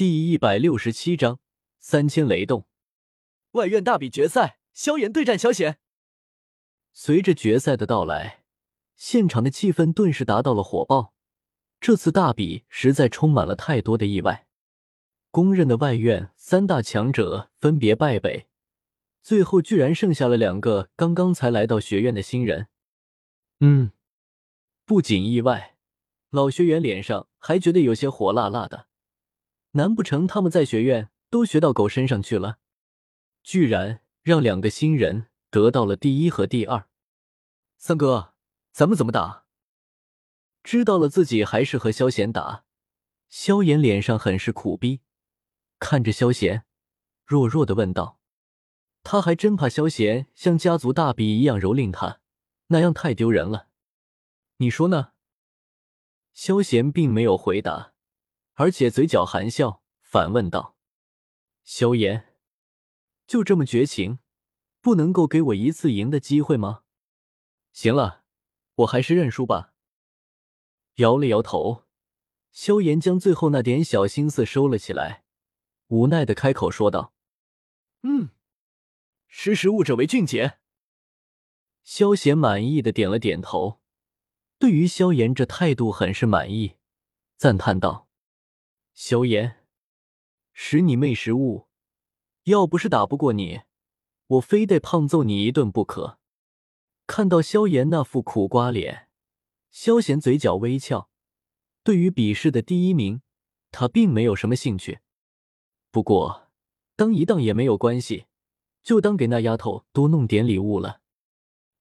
第一百六十七章三千雷动。外院大比决赛，萧炎对战萧贤。随着决赛的到来，现场的气氛顿时达到了火爆。这次大比实在充满了太多的意外，公认的外院三大强者分别败北，最后居然剩下了两个刚刚才来到学院的新人。嗯，不仅意外，老学员脸上还觉得有些火辣辣的。难不成他们在学院都学到狗身上去了？居然让两个新人得到了第一和第二。三哥，咱们怎么打？知道了自己还是和萧贤打。萧炎脸上很是苦逼，看着萧贤，弱弱的问道：“他还真怕萧贤像家族大比一样蹂躏他，那样太丢人了。你说呢？”萧贤并没有回答。而且嘴角含笑，反问道：“萧炎，就这么绝情，不能够给我一次赢的机会吗？”行了，我还是认输吧。摇了摇头，萧炎将最后那点小心思收了起来，无奈的开口说道：“嗯，识时务者为俊杰。”萧贤满意的点了点头，对于萧炎这态度很是满意，赞叹道。萧炎，识你妹识物！要不是打不过你，我非得胖揍你一顿不可。看到萧炎那副苦瓜脸，萧贤嘴角微翘。对于比试的第一名，他并没有什么兴趣。不过，当一当也没有关系，就当给那丫头多弄点礼物了。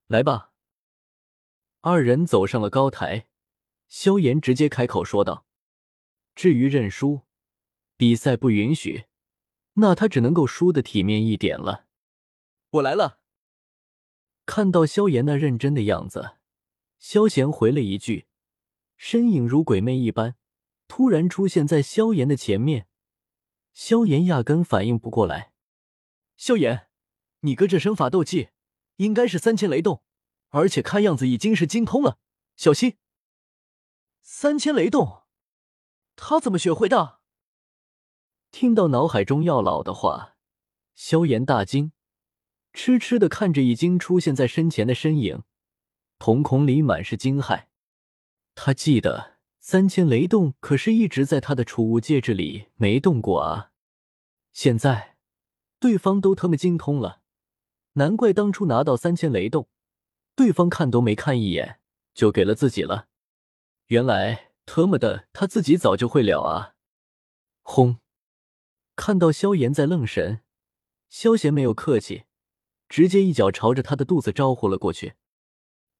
来吧。二人走上了高台，萧炎直接开口说道。至于认输，比赛不允许，那他只能够输的体面一点了。我来了。看到萧炎那认真的样子，萧贤回了一句，身影如鬼魅一般，突然出现在萧炎的前面。萧炎压根反应不过来。萧炎，你哥这身法斗技应该是三千雷动，而且看样子已经是精通了，小心。三千雷动。他怎么学会的？听到脑海中药老的话，萧炎大惊，痴痴的看着已经出现在身前的身影，瞳孔里满是惊骇。他记得三千雷动可是一直在他的储物戒指里没动过啊，现在对方都他妈精通了，难怪当初拿到三千雷动，对方看都没看一眼就给了自己了，原来。特么的，他自己早就会了啊！轰！看到萧炎在愣神，萧炎没有客气，直接一脚朝着他的肚子招呼了过去。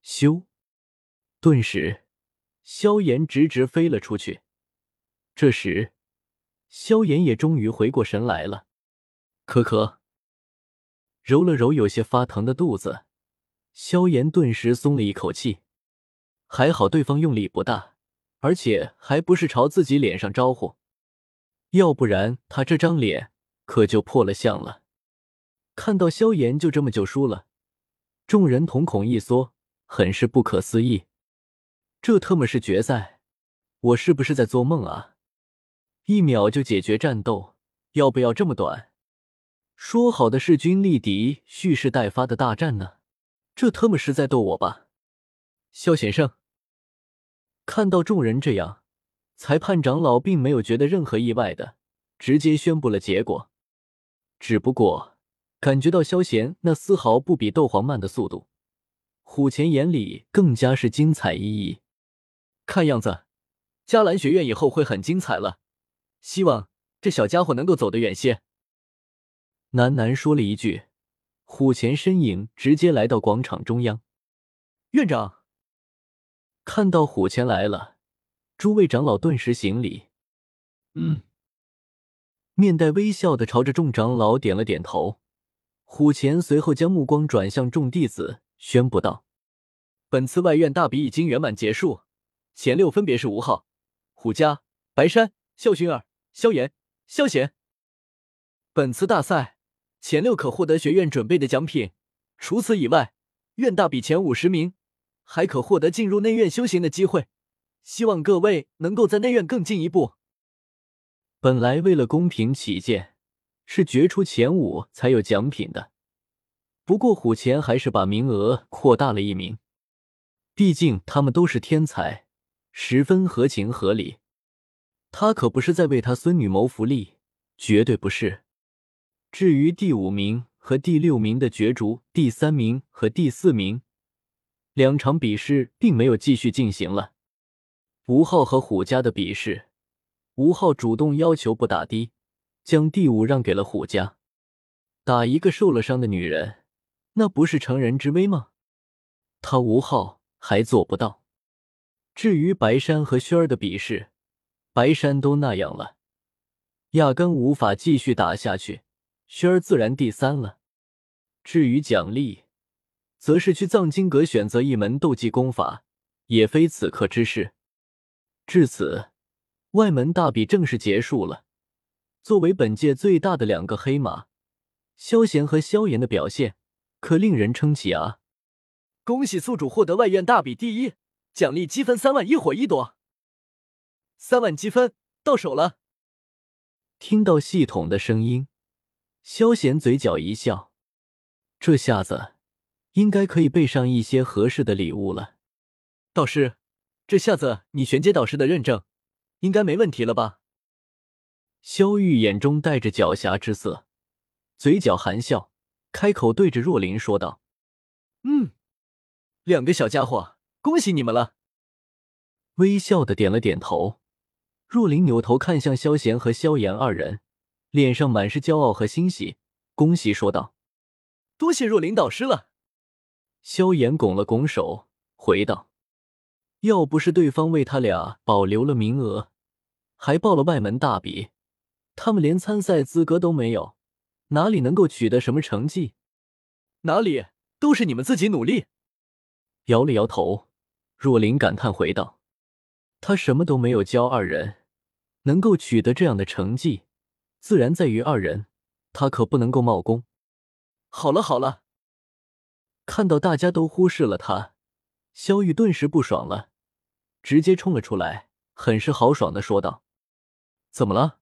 咻！顿时，萧炎直直飞了出去。这时，萧炎也终于回过神来了，咳咳揉了揉有些发疼的肚子，萧炎顿时松了一口气，还好对方用力不大。而且还不是朝自己脸上招呼，要不然他这张脸可就破了相了。看到萧炎就这么就输了，众人瞳孔一缩，很是不可思议。这特么是决赛？我是不是在做梦啊？一秒就解决战斗，要不要这么短？说好的势均力敌、蓄势待发的大战呢？这特么是在逗我吧？萧先生。看到众人这样，裁判长老并没有觉得任何意外的，直接宣布了结果。只不过感觉到萧贤那丝毫不比斗皇慢的速度，虎钳眼里更加是精彩熠熠。看样子，迦兰学院以后会很精彩了。希望这小家伙能够走得远些。喃喃说了一句，虎钳身影直接来到广场中央。院长。看到虎钳来了，诸位长老顿时行礼。嗯，面带微笑的朝着众长老点了点头。虎钳随后将目光转向众弟子，宣布道：“本次外院大比已经圆满结束，前六分别是吴昊、虎家、白山、萧薰儿、萧炎、萧贤。本次大赛前六可获得学院准备的奖品，除此以外，院大比前五十名。”还可获得进入内院修行的机会，希望各位能够在内院更进一步。本来为了公平起见，是决出前五才有奖品的。不过虎钳还是把名额扩大了一名，毕竟他们都是天才，十分合情合理。他可不是在为他孙女谋福利，绝对不是。至于第五名和第六名的角逐，第三名和第四名两场比试并没有继续进行了。吴昊和虎家的比试。吴昊主动要求不打的，将第五让给了虎家。打一个受了伤的女人，那不是成人之危吗？他吴昊还做不到。至于白山和轩儿的比试，白山都那样了，压根无法继续打下去。轩儿自然第三了。至于奖励，则是去藏经阁选择一门斗技功法，也非此刻之事。至此。外门大比正式结束了。作为本届最大的两个黑马，萧贤和萧炎的表现可令人称奇啊！恭喜宿主获得外院大比第一，奖励积分三万，一火一朵。三万积分到手了。听到系统的声音，萧贤嘴角一笑，这下子应该可以备上一些合适的礼物了。导师，这下子你玄阶导师的认证。应该没问题了吧？萧玉眼中带着狡黠之色，嘴角含笑，开口对着若琳说道：“嗯，两个小家伙，恭喜你们了。”微笑的点了点头。若琳扭头看向萧贤和萧炎二人，脸上满是骄傲和欣喜，恭喜说道：“多谢若琳导师了。”萧炎拱了拱手，回道。要不是对方为他俩保留了名额，还报了外门大比，他们连参赛资格都没有，哪里能够取得什么成绩？哪里都是你们自己努力。摇了摇头，若琳感叹回道：“他什么都没有教二人，能够取得这样的成绩，自然在于二人，他可不能够冒功。”好了好了，看到大家都忽视了他。萧玉顿时不爽了，直接冲了出来，很是豪爽的说道：“怎么了？”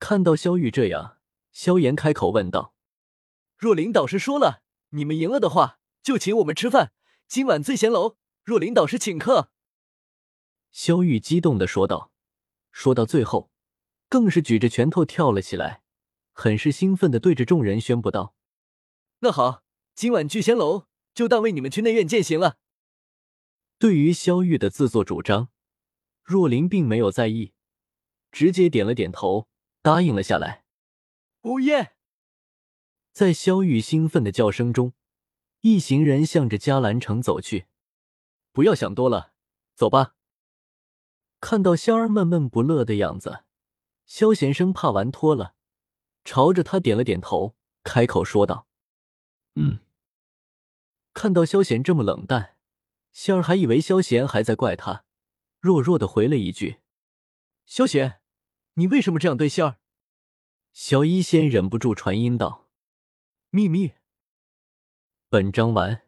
看到萧玉这样，萧炎开口问道：“若琳导师说了，你们赢了的话，就请我们吃饭。今晚醉仙楼，若琳导师请客。”萧玉激动的说道，说到最后，更是举着拳头跳了起来，很是兴奋的对着众人宣布道：“那好，今晚聚仙楼就当为你们去内院践行了。”对于萧玉的自作主张，若琳并没有在意，直接点了点头，答应了下来。哦耶！在萧玉兴奋的叫声中，一行人向着迦兰城走去。不要想多了，走吧。看到仙儿闷闷不乐的样子，萧贤生怕玩脱了，朝着他点了点头，开口说道：“嗯。”看到萧贤这么冷淡。仙儿还以为萧贤还在怪他，弱弱的回了一句：“萧贤，你为什么这样对仙儿？”小医仙忍不住传音道：“秘密。”本章完。